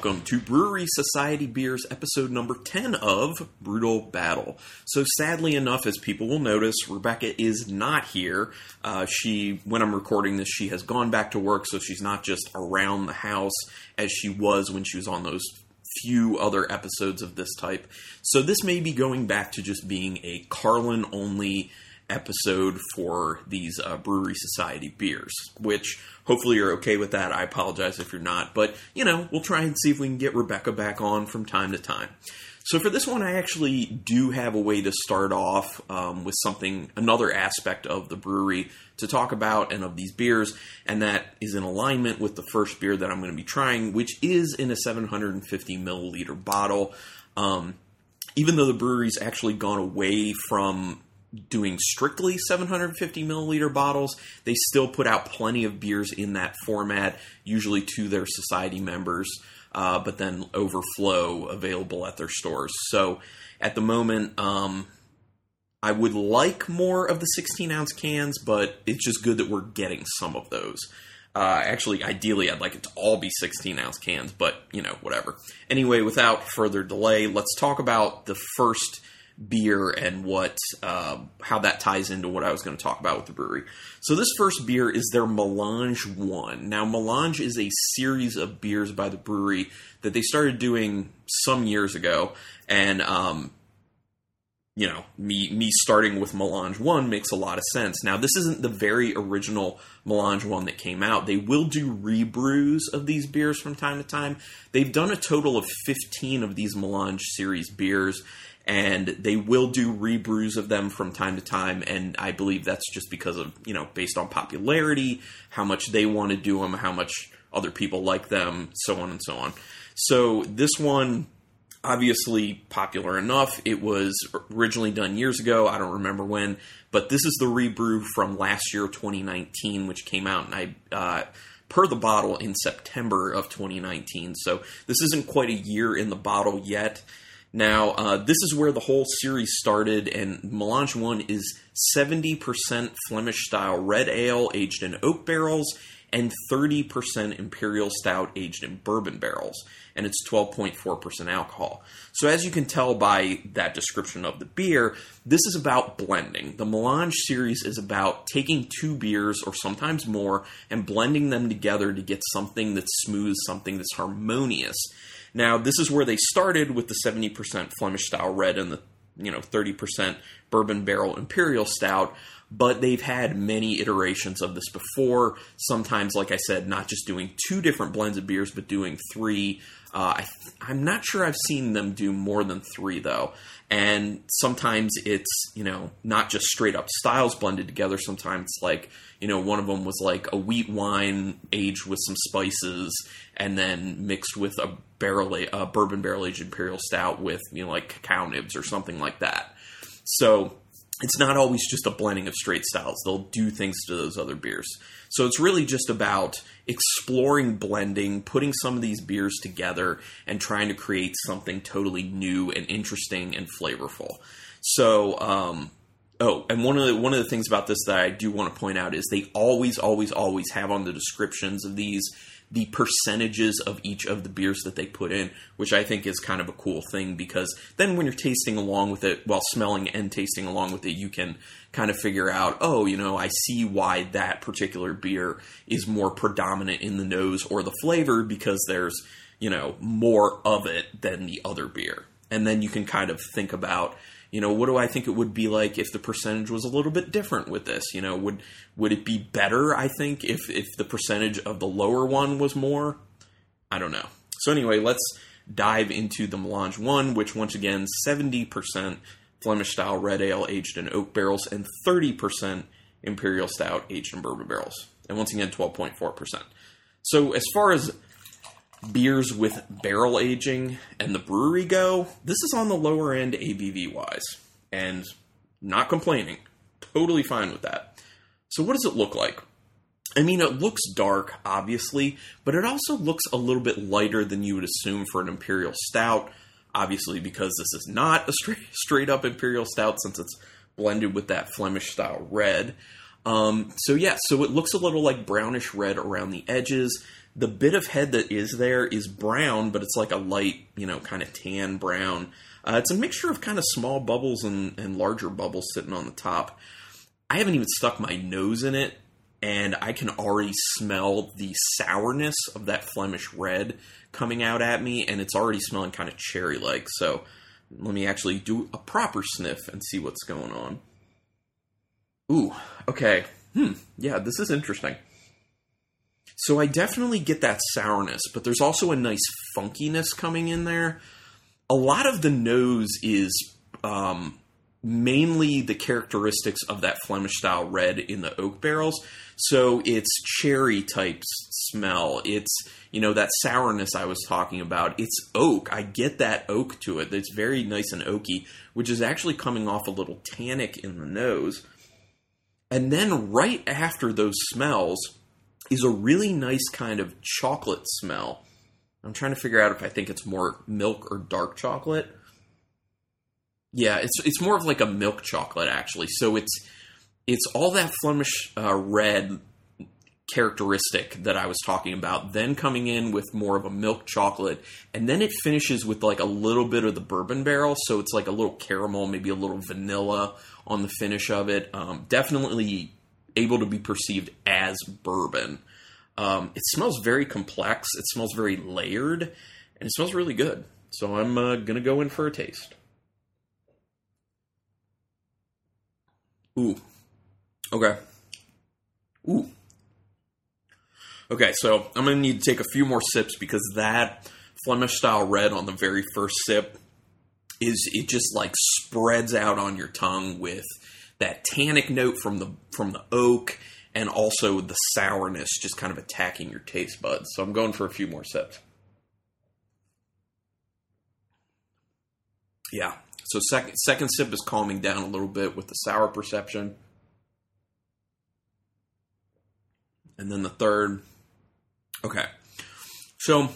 welcome to Bruery Society Beers episode number 10 of Brutal Battle. So, sadly enough, as people will notice, Rebecca is not here. Uh, she, when I'm recording this, she has gone back to work, so she's not just around the house as she was when she was on those few other episodes of this type. So, this may be going back to just being a Carlin only episode for these uh, Bruery Society beers, which hopefully you're okay with that. I apologize if you're not, but you know, we'll try and see if we can get Rebecca back on from time to time. So for this one, I actually do have a way to start off um, with something, another aspect of the brewery to talk about and of these beers, and that is in alignment with the first beer that I'm going to be trying, which is in a 750 milliliter bottle. Um, even though the brewery's actually gone away from doing strictly 750 milliliter bottles, they still put out plenty of beers in that format, usually to their society members, uh, but then overflow available at their stores. So at the moment, um, I would like more of the 16 ounce cans, but it's just good that we're getting some of those. Uh, actually, ideally, I'd like it to all be 16 ounce cans, but you know, whatever. Anyway, without further delay, let's talk about the first beer and what uh, how that ties into what I was going to talk about with the brewery. So this first beer is their Melange One. Now Melange is a series of beers by the brewery that they started doing some years ago, and um, you know me me starting with Melange One makes a lot of sense. Now this isn't the very original Melange One that came out. They will do rebrews of these beers from time to time. They've done a total of fifteen of these Melange series beers and they will do rebrews of them from time to time and i believe that's just because of you know based on popularity how much they want to do them how much other people like them so on and so on. So this one obviously popular enough. It was originally done years ago. I don't remember when but this is the rebrew from last year 2019 which came out and i uh, per the bottle in september of 2019 so this isn't quite a year in the bottle yet now, uh, this is where the whole series started, and Melange 1 is 70% Flemish style red ale aged in oak barrels and 30% Imperial Stout aged in bourbon barrels, and it's 12.4% alcohol. So, as you can tell by that description of the beer, this is about blending. The Melange series is about taking two beers, or sometimes more, and blending them together to get something that's smooth, something that's harmonious. Now, this is where they started with the 70% Flemish style red and the you know 30% bourbon barrel imperial stout but they've had many iterations of this before. Sometimes like i said not just doing two different blends of beers but doing three. Uh, I, am not sure i've seen them do more than three though. And sometimes it's you know not just straight up styles blended together. Sometimes it's like you know one of them was like a wheat wine aged with some spices and then mixed with a barrel a bourbon barrel aged imperial stout with you know like cacao nibs or something like that. So it's not always just a blending of straight styles they'll do things to those other beers so it's really just about exploring blending, putting some of these beers together, and trying to create something totally new and interesting and flavorful. So, um, oh, and one of the one of the things about this that I do want to point out is they always, always, always have on the descriptions of these the percentages of each of the beers that they put in, which I think is kind of a cool thing because then when you're tasting along with it, while smelling and tasting along with it, you can kind of figure out, oh, you know, I see why that particular beer is more predominant in the nose or the flavor because there's, you know, more of it than the other beer. And then you can kind of think about, you know, what do I think it would be like if the percentage was a little bit different with this? You know, would would it be better? I think if if the percentage of the lower one was more. I don't know. So anyway, let's dive into the Melange one, which once again seventy percent Flemish style red ale aged in oak barrels and thirty percent Imperial stout aged in bourbon barrels, and once again twelve point four percent. So as far as beers with barrel aging and the brewery go, this is on the lower end ABV wise. And not complaining. Totally fine with that. So, what does it look like? I mean, it looks dark, obviously, but it also looks a little bit lighter than you would assume for an Imperial Stout. Obviously, because this is not a straight, straight up Imperial Stout since it's blended with that Flemish style red. Um, so, yeah, so it looks a little like brownish red around the edges The bit of head that is there is brown, but it's like a light, you know, kind of tan brown. Uh, it's a mixture of kind of small bubbles and, and larger bubbles sitting on the top. I haven't even stuck my nose in it, and I can already smell the sourness of that Flemish red coming out at me, and it's already smelling kind of cherry like. So let me actually do a proper sniff and see what's going on. Ooh, okay. Hmm, yeah, this is interesting. So I definitely get that sourness, but there's also a nice funkiness coming in there. A lot of the nose is um, mainly the characteristics of that Flemish style red in the oak barrels. So it's cherry type smell. It's you know that sourness I was talking about. It's oak. I get that oak to it. It's very nice and oaky, which is actually coming off a little tannic in the nose. And then right after those smells is a really nice kind of chocolate smell. I'm trying to figure out if I think it's more milk or dark chocolate. Yeah, it's it's more of like a milk chocolate actually. So it's it's all that Flemish uh, red characteristic that I was talking about, then coming in with more of a milk chocolate, and then it finishes with like a little bit of the bourbon barrel, so it's like a little caramel, maybe a little vanilla on the finish of it. Um, definitely able to be perceived as bourbon. Um, it smells very complex. It smells very layered, and it smells really good. So I'm uh, gonna go in for a taste. Ooh. Okay. Ooh. Okay, so I'm to need to take a few more sips because that Flemish style red on the very first sip is it just like spreads out on your tongue with that tannic note from the from the oak and also the sourness just kind of attacking your taste buds. So I'm going for a few more sips. Yeah. So second second sip is calming down a little bit with the sour perception. And then the third Okay. So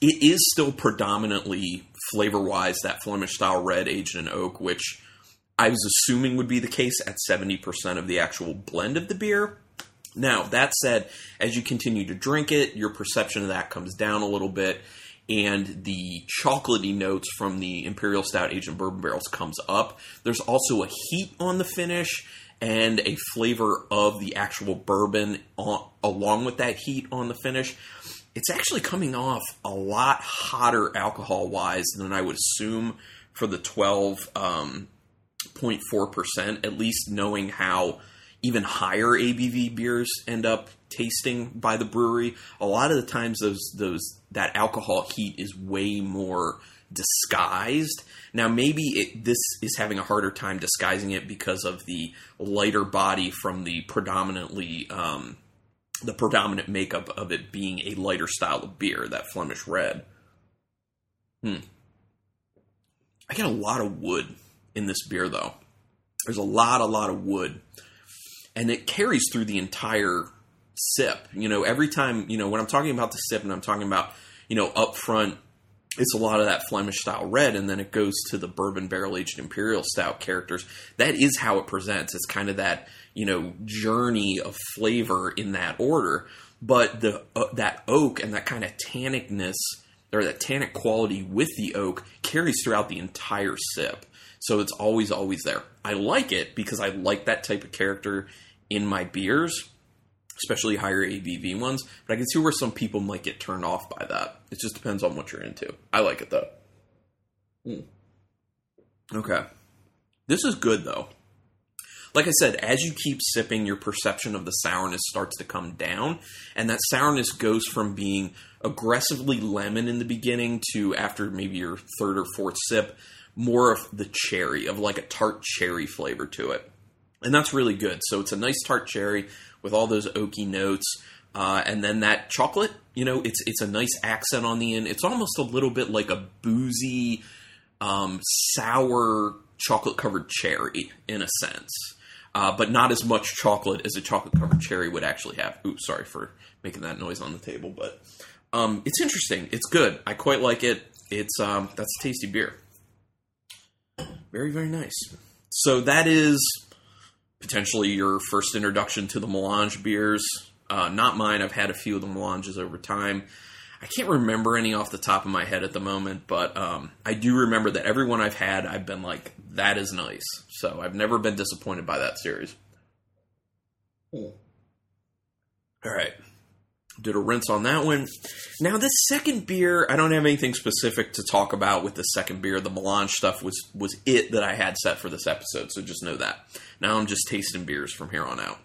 it is still predominantly flavor wise that Flemish style red aged in oak, which I was assuming would be the case at 70% of the actual blend of the beer. Now, that said, as you continue to drink it, your perception of that comes down a little bit, and the chocolatey notes from the Imperial Stout aged in bourbon barrels comes up. There's also a heat on the finish, and a flavor of the actual bourbon on, along with that heat on the finish. It's actually coming off a lot hotter alcohol wise than I would assume for the 12.4%, um, at least knowing how even higher ABV beers end up tasting by the brewery. A lot of the times those those that alcohol heat is way more disguised. Now, maybe it, this is having a harder time disguising it because of the lighter body from the predominantly um, the predominant makeup of it being a lighter style of beer, that Flemish red. Hmm. I get a lot of wood in this beer, though. There's a lot, a lot of wood, and it carries through the entire sip. You know, every time you know when I'm talking about the sip, and I'm talking about you know up front it's a lot of that Flemish style red, and then it goes to the bourbon barrel aged imperial stout characters. That is how it presents. It's kind of that you know journey of flavor in that order. But the uh, that oak and that kind of tannicness or that tannic quality with the oak carries throughout the entire sip. So it's always always there. I like it because I like that type of character in my beers especially higher ABV ones. But I can see where some people might get turned off by that. It just depends on what you're into. I like it though. Mm. Okay. This is good though. Like I said, as you keep sipping, your perception of the sourness starts to come down. And that sourness goes from being aggressively lemon in the beginning to after maybe your third or fourth sip, more of the cherry, of like a tart cherry flavor to it. And that's really good. So it's a nice tart cherry with all those oaky notes. Uh, and then that chocolate, you know, it's it's a nice accent on the end. It's almost a little bit like a boozy, um, sour chocolate covered cherry in a sense, uh, but not as much chocolate as a chocolate covered cherry would actually have. Oops, sorry for making that noise on the table, but um, it's interesting. It's good. I quite like it. It's um, that's a tasty beer. Very very nice. So that is potentially your first introduction to the melange beers. Uh, not mine. I've had a few of the melanges over time. I can't remember any off the top of my head at the moment, but um, I do remember that everyone I've had, I've been like, that is nice. So I've never been disappointed by that series. All right. Did a rinse on that one. Now, this second beer, I don't have anything specific to talk about with the second beer. The melange stuff was was it that I had set for this episode, so just know that. Now I'm just tasting beers from here on out.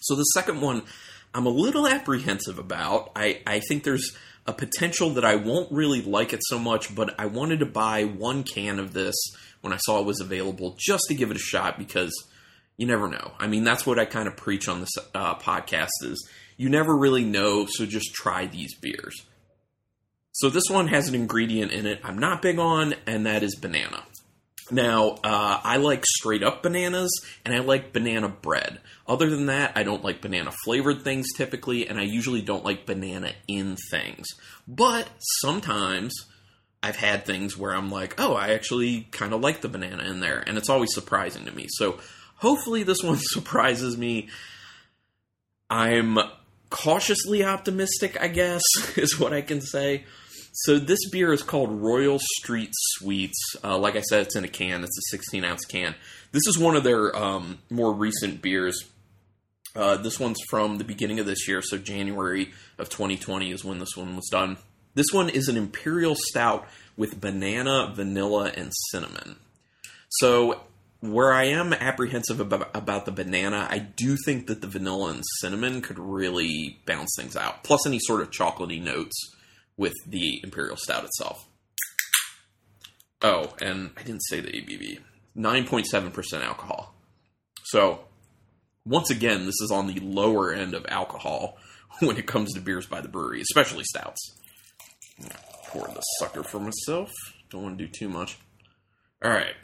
So the second one, I'm a little apprehensive about. I, I think there's a potential that I won't really like it so much, but I wanted to buy one can of this when I saw it was available just to give it a shot because you never know. I mean, that's what I kind of preach on this uh, podcast is you never really know, so just try these beers. So this one has an ingredient in it I'm not big on, and that is banana. Now, uh, I like straight up bananas and I like banana bread. Other than that, I don't like banana flavored things typically, and I usually don't like banana in things. But sometimes I've had things where I'm like, oh, I actually kind of like the banana in there, and it's always surprising to me. So hopefully this one surprises me. I'm cautiously optimistic, I guess, is what I can say. So this beer is called Royal Street Sweets. Uh, like I said, it's in a can. It's a 16 ounce can. This is one of their um, more recent beers. Uh, this one's from the beginning of this year, so January of 2020 is when this one was done. This one is an imperial stout with banana, vanilla, and cinnamon. So where I am apprehensive about, about the banana, I do think that the vanilla and cinnamon could really balance things out. Plus, any sort of chocolatey notes with the Imperial Stout itself. Oh, and I didn't say the ABV. 9.7% alcohol. So, once again, this is on the lower end of alcohol when it comes to beers by the brewery, especially stouts. Pour the sucker for myself. Don't want to do too much. All right,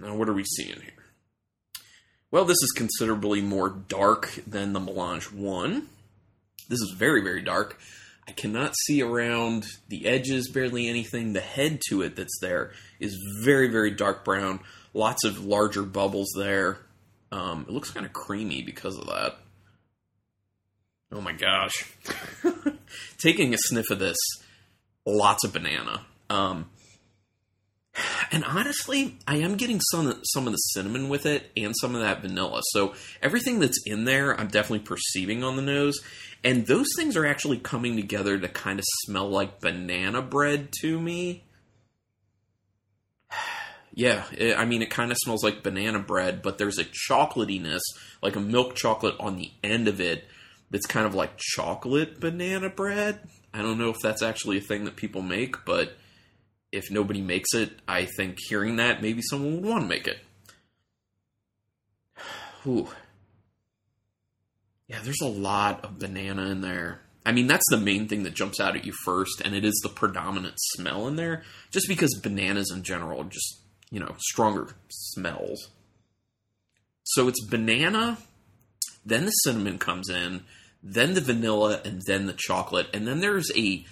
now what are we seeing here? Well, this is considerably more dark than the Melange 1. This is very, very dark. I cannot see around the edges, barely anything. The head to it that's there is very, very dark brown. Lots of larger bubbles there. Um, it looks kind of creamy because of that. Oh my gosh. Taking a sniff of this, lots of banana. Um, and honestly, I am getting some some of the cinnamon with it and some of that vanilla. So everything that's in there, I'm definitely perceiving on the nose. And those things are actually coming together to kind of smell like banana bread to me. Yeah, it, I mean, it kind of smells like banana bread, but there's a chocolatiness, like a milk chocolate on the end of it, that's kind of like chocolate banana bread. I don't know if that's actually a thing that people make, but if nobody makes it, I think hearing that, maybe someone would want to make it. Whew yeah, there's a lot of banana in there. I mean, that's the main thing that jumps out at you first, and it is the predominant smell in there, just because bananas in general are just, you know, stronger smells. So it's banana, then the cinnamon comes in, then the vanilla, and then the chocolate, and then there's a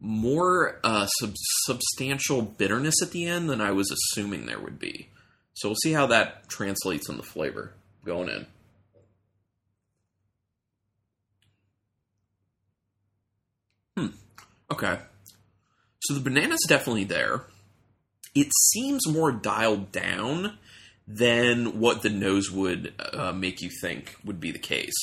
more uh, sub- substantial bitterness at the end than I was assuming there would be. So we'll see how that translates in the flavor going in. Hmm. Okay. So the banana's definitely there. It seems more dialed down than what the nose would uh, make you think would be the case.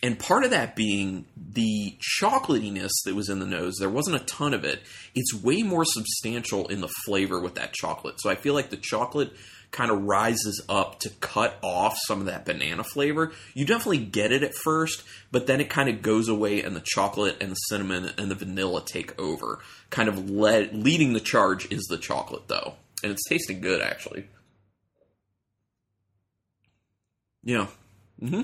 And part of that being the chocolatiness that was in the nose, there wasn't a ton of it. It's way more substantial in the flavor with that chocolate. So I feel like the chocolate kind of rises up to cut off some of that banana flavor. You definitely get it at first, but then it kind of goes away, and the chocolate and the cinnamon and the vanilla take over. Kind of leading the charge is the chocolate, though, and it's tasting good actually. Yeah. Hmm.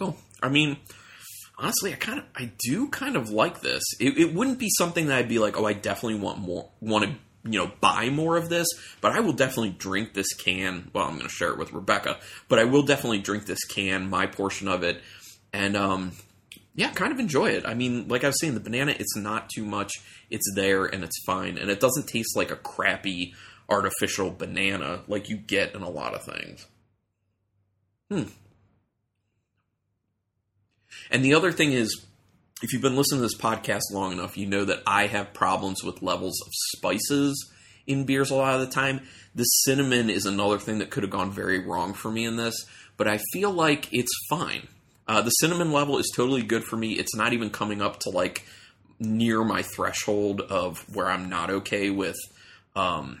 Oh, I mean, honestly, I kind of, I do kind of like this. It, it wouldn't be something that I'd be like, oh, I definitely want more, want to you know buy more of this but i will definitely drink this can. Well i'm going to share it with rebecca but i will definitely drink this can my portion of it and um yeah kind of enjoy it. I mean like i was saying the banana it's not too much. It's there and it's fine and it doesn't taste like a crappy artificial banana like you get in a lot of things. Hmm And the other thing is, if you've been listening to this podcast long enough, you know that I have problems with levels of spices in beers a lot of the time. The cinnamon is another thing that could have gone very wrong for me in this, but I feel like it's fine. Uh, the cinnamon level is totally good for me. It's not even coming up to like near my threshold of where I'm not okay with um,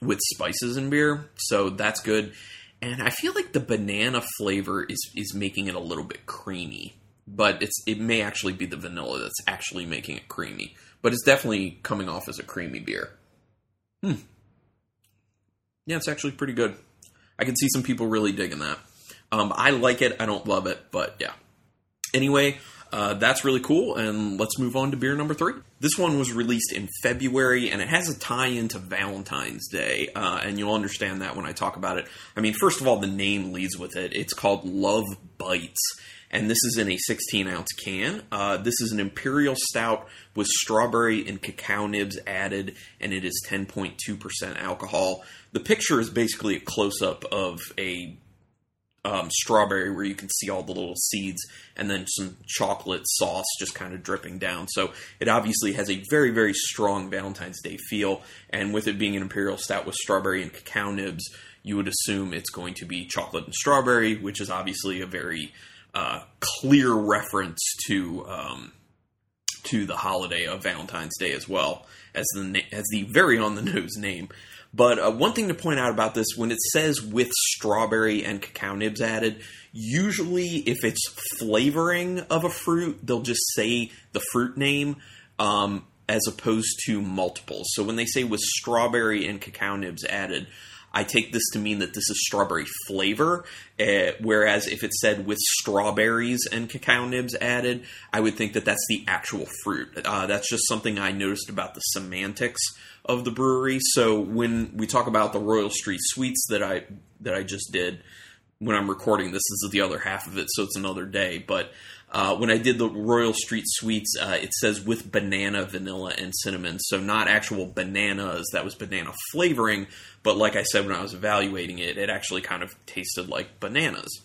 with spices in beer, so that's good. And I feel like the banana flavor is is making it a little bit creamy, but it's it may actually be the vanilla that's actually making it creamy. But it's definitely coming off as a creamy beer. Hmm. Yeah, it's actually pretty good. I can see some people really digging that. Um, I like it. I don't love it, but yeah. Anyway, uh, that's really cool, and let's move on to beer number three. This one was released in February, and it has a tie into Valentine's Day, uh, and you'll understand that when I talk about it. I mean, first of all, the name leads with it. It's called Love Bites, and this is in a 16 ounce can. Uh, this is an imperial stout with strawberry and cacao nibs added, and it is 10.2% alcohol. The picture is basically a close up of a um, strawberry where you can see all the little seeds and then some chocolate sauce just kind of dripping down. So it obviously has a very, very strong Valentine's Day feel. And with it being an imperial stout with strawberry and cacao nibs, you would assume it's going to be chocolate and strawberry, which is obviously a very uh, clear reference to um, to the holiday of Valentine's Day as well as the as the very on the nose name. But uh, one thing to point out about this, when it says with strawberry and cacao nibs added, usually if it's flavoring of a fruit, they'll just say the fruit name um, as opposed to multiples. So when they say with strawberry and cacao nibs added, I take this to mean that this is strawberry flavor, uh, whereas if it said with strawberries and cacao nibs added, I would think that that's the actual fruit. Uh, that's just something I noticed about the semantics of the brewery. So when we talk about the Royal Street Sweets that I that I just did, when I'm recording this, this is the other half of it, so it's another day. But uh, when I did the Royal Street Sweets, uh, it says with banana, vanilla, and cinnamon. So not actual bananas, that was banana flavoring. But like I said when I was evaluating it, it actually kind of tasted like bananas.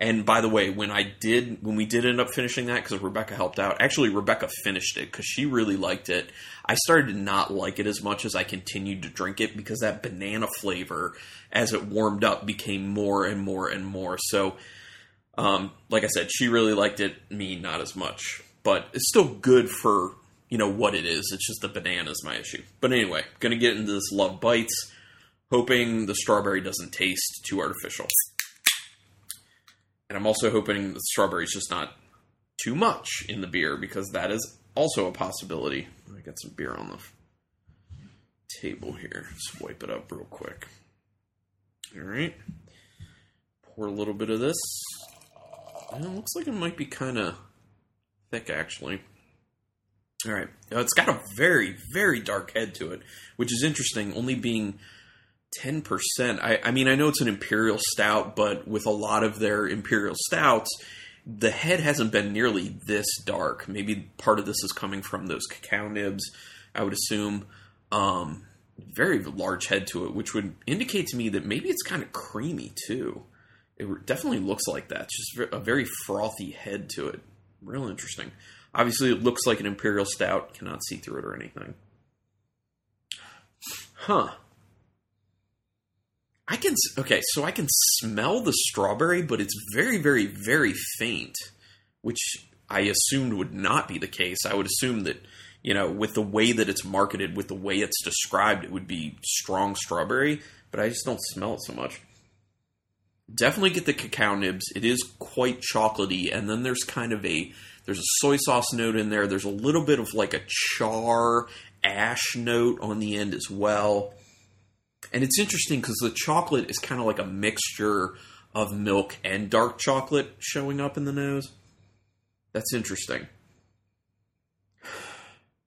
And by the way, when I did, when we did end up finishing that, because Rebecca helped out, actually Rebecca finished it because she really liked it. I started to not like it as much as I continued to drink it because that banana flavor, as it warmed up, became more and more and more. So, um, like I said, she really liked it. Me, not as much, but it's still good for you know what it is. It's just the banana is my issue. But anyway, gonna get into this love bites, hoping the strawberry doesn't taste too artificial. And I'm also hoping the strawberry is just not too much in the beer because that is also a possibility. I got some beer on the table here. Let's wipe it up real quick. All right. Pour a little bit of this. And it looks like it might be kind of thick, actually. All right. it's got a very, very dark head to it, which is interesting, only being 10%. I, I mean, I know it's an imperial stout, but with a lot of their imperial stouts, the head hasn't been nearly this dark. Maybe part of this is coming from those cacao nibs, I would assume. Um, very large head to it, which would indicate to me that maybe it's kind of creamy too. It definitely looks like that. Just a very frothy head to it. Real interesting. Obviously, it looks like an imperial stout. Cannot see through it or anything. Huh. I can okay, so I can smell the strawberry, but it's very, very, very faint, which I assumed would not be the case. I would assume that you know, with the way that it's marketed, with the way it's described, it would be strong strawberry, but I just don't smell it so much. Definitely get the cacao nibs. It is quite chocolatey, and then there's kind of a there's a soy sauce note in there. There's a little bit of like a char ash note on the end as well. And it's interesting because the chocolate is kind of like a mixture of milk and dark chocolate showing up in the nose. That's interesting.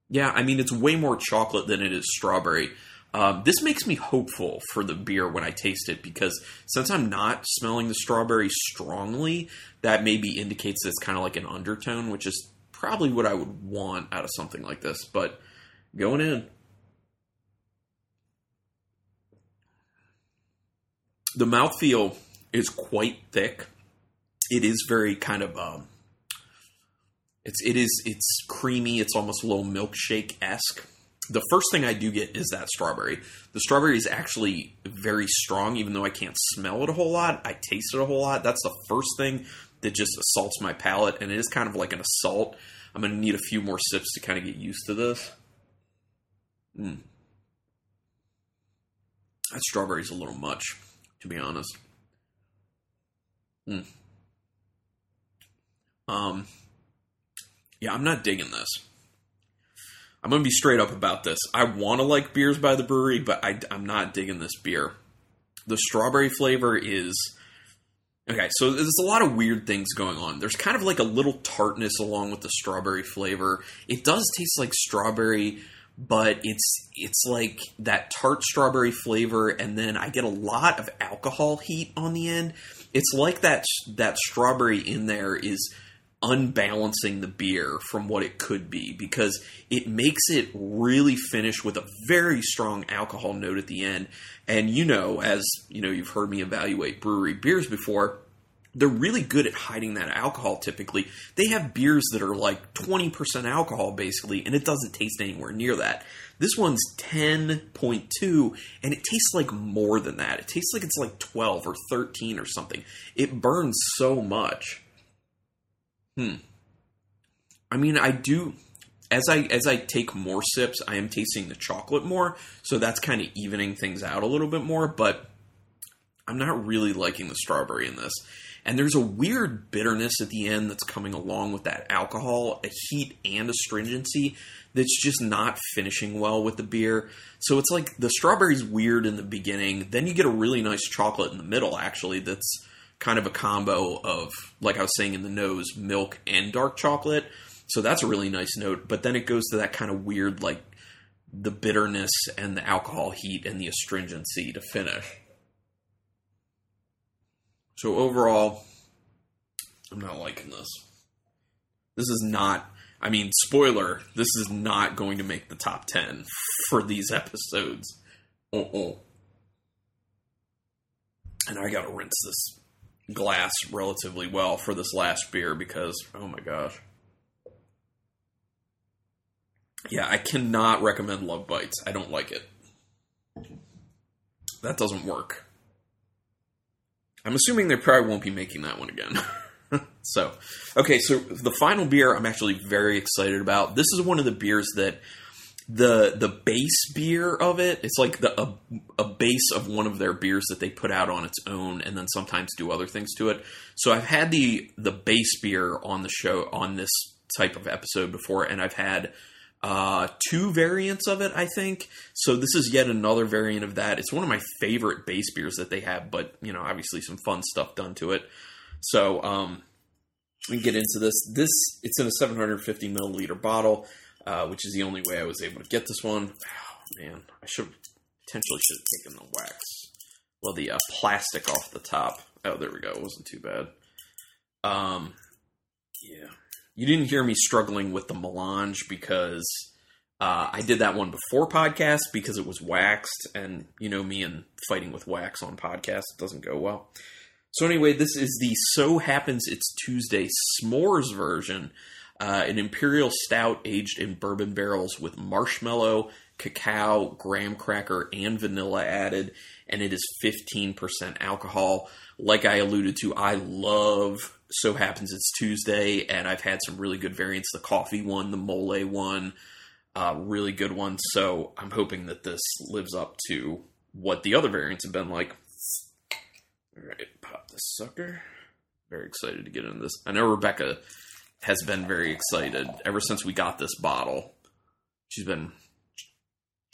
Yeah, I mean, it's way more chocolate than it is strawberry. Um, this makes me hopeful for the beer when I taste it because since I'm not smelling the strawberry strongly, that maybe indicates that it's kind of like an undertone, which is probably what I would want out of something like this. But going in, the mouthfeel is quite thick. It is very kind of um, It's it is it's creamy. It's almost a little milkshake esque. The first thing I do get is that strawberry. The strawberry is actually very strong, even though I can't smell it a whole lot. I taste it a whole lot. That's the first thing that just assaults my palate, and it is kind of like an assault. I'm to need a few more sips to kind of get used to this. Mm. That strawberry's a little much, to be honest. Mm. Um, yeah, I'm not digging this. I'm to be straight up about this. I want to like beers by the brewery, but I, I'm not digging this beer. The strawberry flavor is. Okay, so there's a lot of weird things going on. There's kind of like a little tartness along with the strawberry flavor. It does taste like strawberry, but it's it's like that tart strawberry flavor and then I get a lot of alcohol heat on the end. It's like that that strawberry in there is unbalancing the beer from what it could be because it makes it really finish with a very strong alcohol note at the end. And you know, as you know, you've heard me evaluate brewery beers before, they're really good at hiding that alcohol typically. They have beers that are like 20% alcohol basically, and it doesn't taste anywhere near that. This one's 10.2, and it tastes like more than that. It tastes like it's like 12 or 13 or something. It burns so much. Hmm. I mean, I do as I as I take more sips, I am tasting the chocolate more, so that's kind of evening things out a little bit more, but I'm not really liking the strawberry in this. And there's a weird bitterness at the end that's coming along with that alcohol, a heat and astringency that's just not finishing well with the beer. So it's like the strawberry's weird in the beginning, then you get a really nice chocolate in the middle actually that's kind of a combo of, like I was saying in the nose, milk and dark chocolate. So that's a really nice note. But then it goes to that kind of weird, like the bitterness and the alcohol heat and the astringency to finish. So overall, I'm not liking this. This is not, I mean, spoiler, this is not going to make the top 10 for these episodes. Uh-uh. And I gotta rinse this glass relatively well for this last beer because oh my gosh. Yeah, I cannot recommend Love Bites. I don't like it. That doesn't work. I'm assuming they probably won't be making that one again. so, okay, so the final beer I'm actually very excited about. This is one of the beers that the the base beer of it it's like the a, a, base of one of their beers that they put out on its own and then sometimes do other things to it so i've had the the base beer on the show on this type of episode before and i've had uh, two variants of it i think so this is yet another variant of that it's one of my favorite base beers that they have but you know obviously some fun stuff done to it so um we get into this this it's in a 750 milliliter bottle uh, which is the only way I was able to get this one. Oh, man, I should potentially should have taken the wax, well, the uh, plastic off the top. Oh, there we go. It wasn't too bad. Um, yeah, you didn't hear me struggling with the melange because uh, I did that one before podcast because it was waxed, and you know me and fighting with wax on podcast doesn't go well. So anyway, this is the So Happens It's Tuesday s'mores version uh, an imperial stout aged in bourbon barrels with marshmallow, cacao, graham cracker, and vanilla added, and it is 15% alcohol. Like I alluded to, I love So Happens It's Tuesday, and I've had some really good variants the coffee one, the mole one, uh, really good one. So I'm hoping that this lives up to what the other variants have been like. All right, pop this sucker. Very excited to get into this. I know Rebecca has been very excited ever since we got this bottle. She's been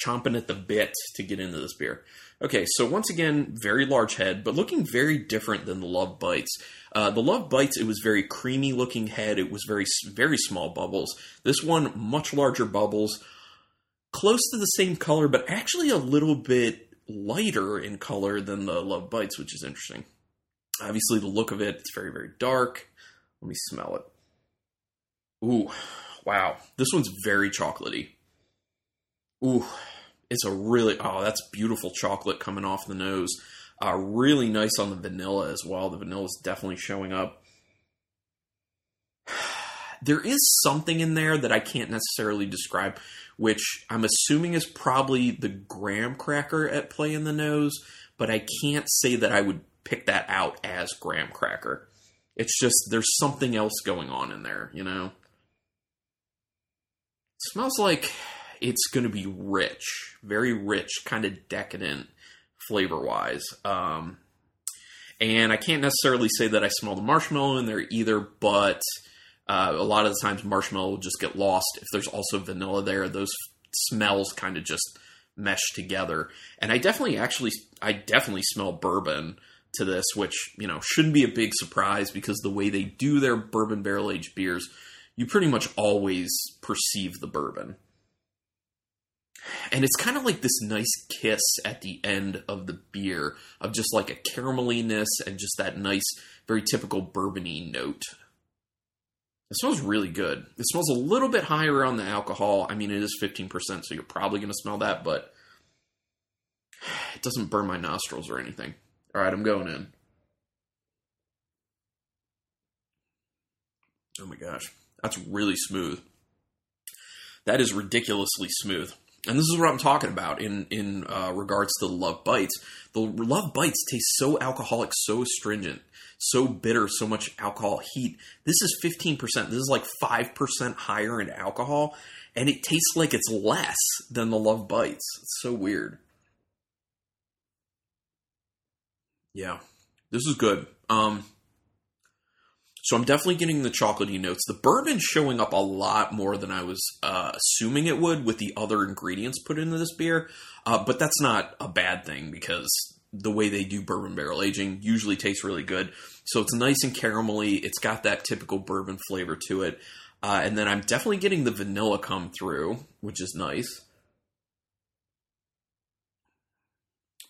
chomping at the bit to get into this beer. Okay, so once again, very large head, but looking very different than the Love Bites. Uh, the Love Bites, it was very creamy looking head. It was very very small bubbles. This one, much larger bubbles, close to the same color, but actually a little bit lighter in color than the Love Bites, which is interesting. Obviously, the look of it, it's very very dark. Let me smell it. Ooh, wow. This one's very chocolatey. Ooh, it's a really, oh, that's beautiful chocolate coming off the nose. Uh, really nice on the vanilla as well. The vanilla is definitely showing up. there is something in there that I can't necessarily describe, which I'm assuming is probably the graham cracker at play in the nose, but I can't say that I would pick that out as graham cracker. It's just there's something else going on in there, you know. It smells like it's going to be rich, very rich, kind of decadent flavor wise. Um, and I can't necessarily say that I smell the marshmallow in there either, but uh, a lot of the times marshmallow will just get lost. If there's also vanilla there, those smells kind of just mesh together. And I definitely, actually, I definitely smell bourbon to this, which you know shouldn't be a big surprise because the way they do their bourbon barrel aged beers, you pretty much always perceive the bourbon. And it's kind of like this nice kiss at the end of the beer of just like a carameliness and just that nice, very typical bourbony note. It smells really good. It smells a little bit higher on the alcohol. I mean, it is 15%, so you're probably going to smell that, but it doesn't burn my nostrils or anything. All right, I'm going in. Oh my gosh, that's really smooth. That is ridiculously smooth. And this is what I'm talking about in in uh, regards to Love Bites. The Love Bites taste so alcoholic, so astringent, so bitter, so much alcohol heat. This is 15%. This is like 5% higher in alcohol, and it tastes like it's less than the Love Bites. It's so weird. Yeah, this is good. Um, so I'm definitely getting the chocolatey notes. The bourbon's showing up a lot more than I was uh, assuming it would with the other ingredients put into this beer. Uh, but that's not a bad thing because the way they do bourbon barrel aging usually tastes really good. So it's nice and caramelly. It's got that typical bourbon flavor to it. Uh, and then I'm definitely getting the vanilla come through, which is nice.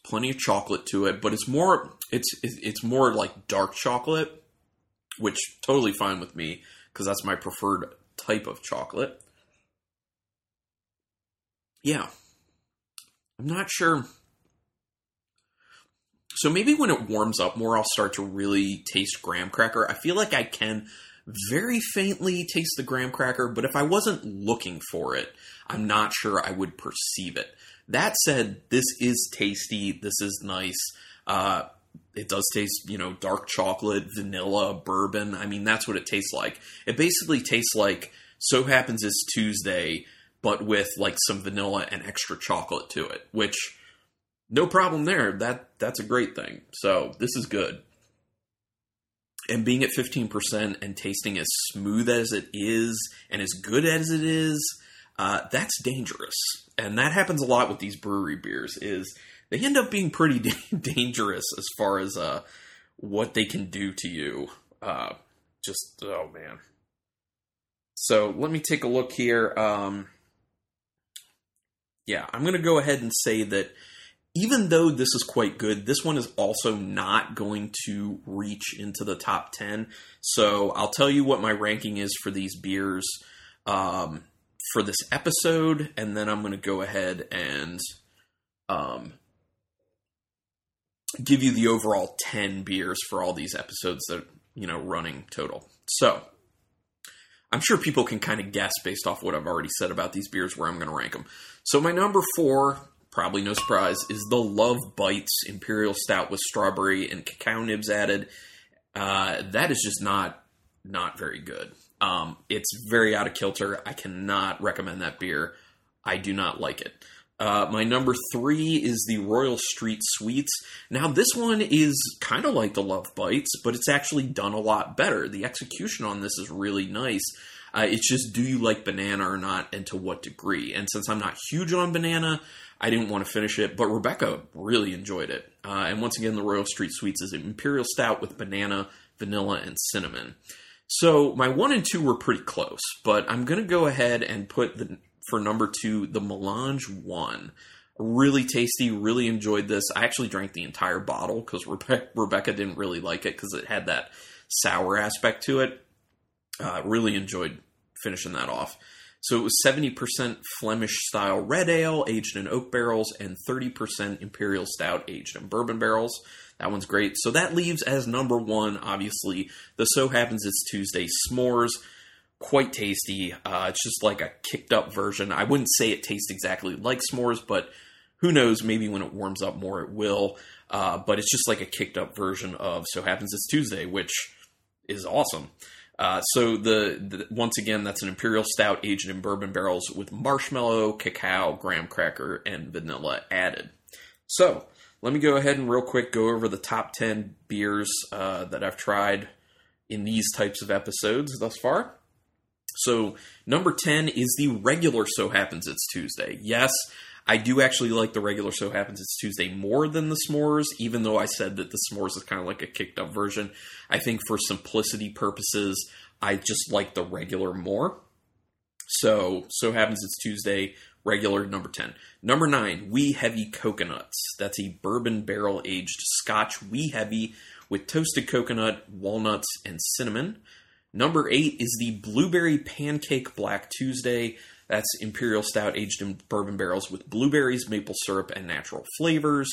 plenty of chocolate to it, but it's more it's it's more like dark chocolate, which totally fine with me because that's my preferred type of chocolate. Yeah. I'm not sure. So maybe when it warms up more, I'll start to really taste graham cracker. I feel like I can very faintly taste the graham cracker, but if I wasn't looking for it, I'm not sure I would perceive it. That said, this is tasty. This is nice. Uh, it does taste, you know, dark chocolate, vanilla, bourbon. I mean, that's what it tastes like. It basically tastes like So Happens It's Tuesday, but with like some vanilla and extra chocolate to it, which no problem there. That that's a great thing. So this is good. And being at 15% and tasting as smooth as it is and as good as it is, uh, that's dangerous, and that happens a lot with these brewery beers. Is they end up being pretty dangerous as far as uh, what they can do to you. Uh, just oh man. So let me take a look here. Um, yeah, I'm going to go ahead and say that even though this is quite good, this one is also not going to reach into the top 10. So I'll tell you what my ranking is for these beers. Um, for this episode, and then I'm going to go ahead and um, give you the overall 10 beers for all these episodes that, you know, running total. So, I'm sure people can kind of guess based off what I've already said about these beers where I'm going to rank them. So, my number four, probably no surprise, is the Love Bites Imperial Stout with strawberry and cacao nibs added. Uh, that is just not not very good. Um, it's very out of kilter. I cannot recommend that beer. I do not like it. Uh, my number three is the Royal Street Sweets. Now, this one is kind of like the Love Bites, but it's actually done a lot better. The execution on this is really nice. Uh, it's just do you like banana or not, and to what degree? And since I'm not huge on banana, I didn't want to finish it, but Rebecca really enjoyed it. Uh, and once again, the Royal Street Sweets is an imperial stout with banana, vanilla, and cinnamon. So my one and two were pretty close, but I'm going to go ahead and put the for number two the Melange one. Really tasty. Really enjoyed this. I actually drank the entire bottle because Rebe- Rebecca didn't really like it because it had that sour aspect to it. Uh, really enjoyed finishing that off. So it was 70% Flemish style red ale aged in oak barrels and 30% imperial stout aged in bourbon barrels. That one's great. So that leaves as number one, obviously, the So Happens It's Tuesday S'mores. Quite tasty. Uh, it's just like a kicked up version. I wouldn't say it tastes exactly like s'mores, but who knows? Maybe when it warms up more, it will. Uh, but it's just like a kicked up version of So Happens It's Tuesday, which is awesome. Uh, so the, the, once again, that's an imperial stout aged in bourbon barrels with marshmallow, cacao, graham cracker, and vanilla added. So let me go ahead and real quick go over the top ten beers uh, that I've tried in these types of episodes thus far. So number ten is the regular So Happens It's Tuesday. Yes, I do actually like the regular So Happens It's Tuesday more than the s'mores, even though I said that the s'mores is kind of like a kicked up version. I think for simplicity purposes, I just like the regular more. So, So Happens It's Tuesday, regular number 10. Number 9, Wee Heavy Coconuts. That's a bourbon barrel aged scotch Wee Heavy with toasted coconut, walnuts, and cinnamon. Number 8 is the Blueberry Pancake Black Tuesday. That's Imperial Stout aged in bourbon barrels with blueberries, maple syrup, and natural flavors.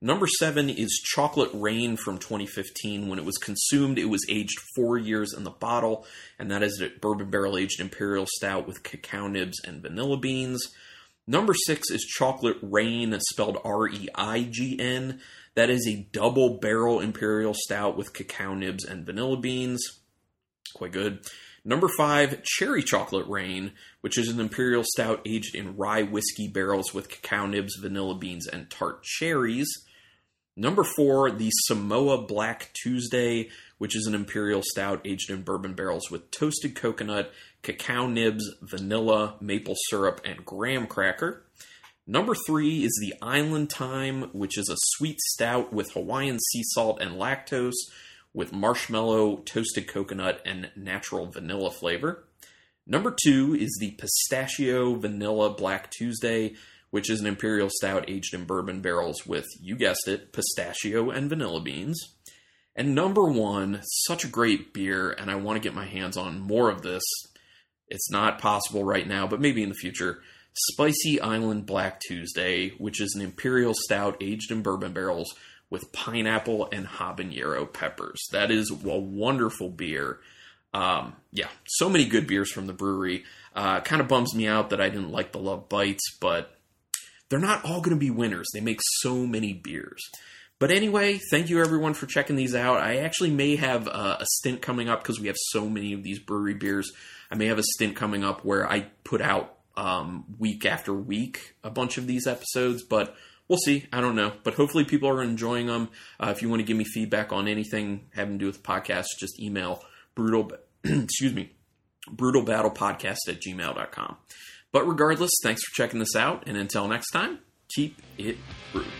Number seven is Chocolate Rain from 2015. When it was consumed, it was aged four years in the bottle, and that is a bourbon barrel aged Imperial Stout with cacao nibs and vanilla beans. Number six is Chocolate Reign, spelled R E I G N. That is a double barrel Imperial Stout with cacao nibs and vanilla beans. Quite good. Number five, Cherry Chocolate Rain, which is an imperial stout aged in rye whiskey barrels with cacao nibs, vanilla beans, and tart cherries. Number four, the Samoa Black Tuesday, which is an imperial stout aged in bourbon barrels with toasted coconut, cacao nibs, vanilla, maple syrup, and graham cracker. Number three is the Island Time, which is a sweet stout with Hawaiian sea salt and lactose, with marshmallow, toasted coconut, and natural vanilla flavor. Number two is the Pistachio Vanilla Black Tuesday, which is an imperial stout aged in bourbon barrels with, you guessed it, pistachio and vanilla beans. And number one, such a great beer, and I want to get my hands on more of this. It's not possible right now, but maybe in the future. Spicy Island Black Tuesday, which is an imperial stout aged in bourbon barrels with pineapple and habanero peppers. That is a wonderful beer. Um, yeah, so many good beers from the Bruery. Uh, kind of bums me out that I didn't like the Love Bites, but they're not all going to be winners. They make so many beers. But anyway, thank you everyone for checking these out. I actually may have a, a stint coming up because we have so many of these Bruery beers. I may have a stint coming up where I put out um, week after week a bunch of these episodes, but we'll see. I don't know, but hopefully people are enjoying them. Uh, if you want to give me feedback on anything having to do with podcasts, just email brutal. excuse me, brutalbattlepodcast at gmail.com. But regardless, thanks for checking this out, and until next time, keep it brutal.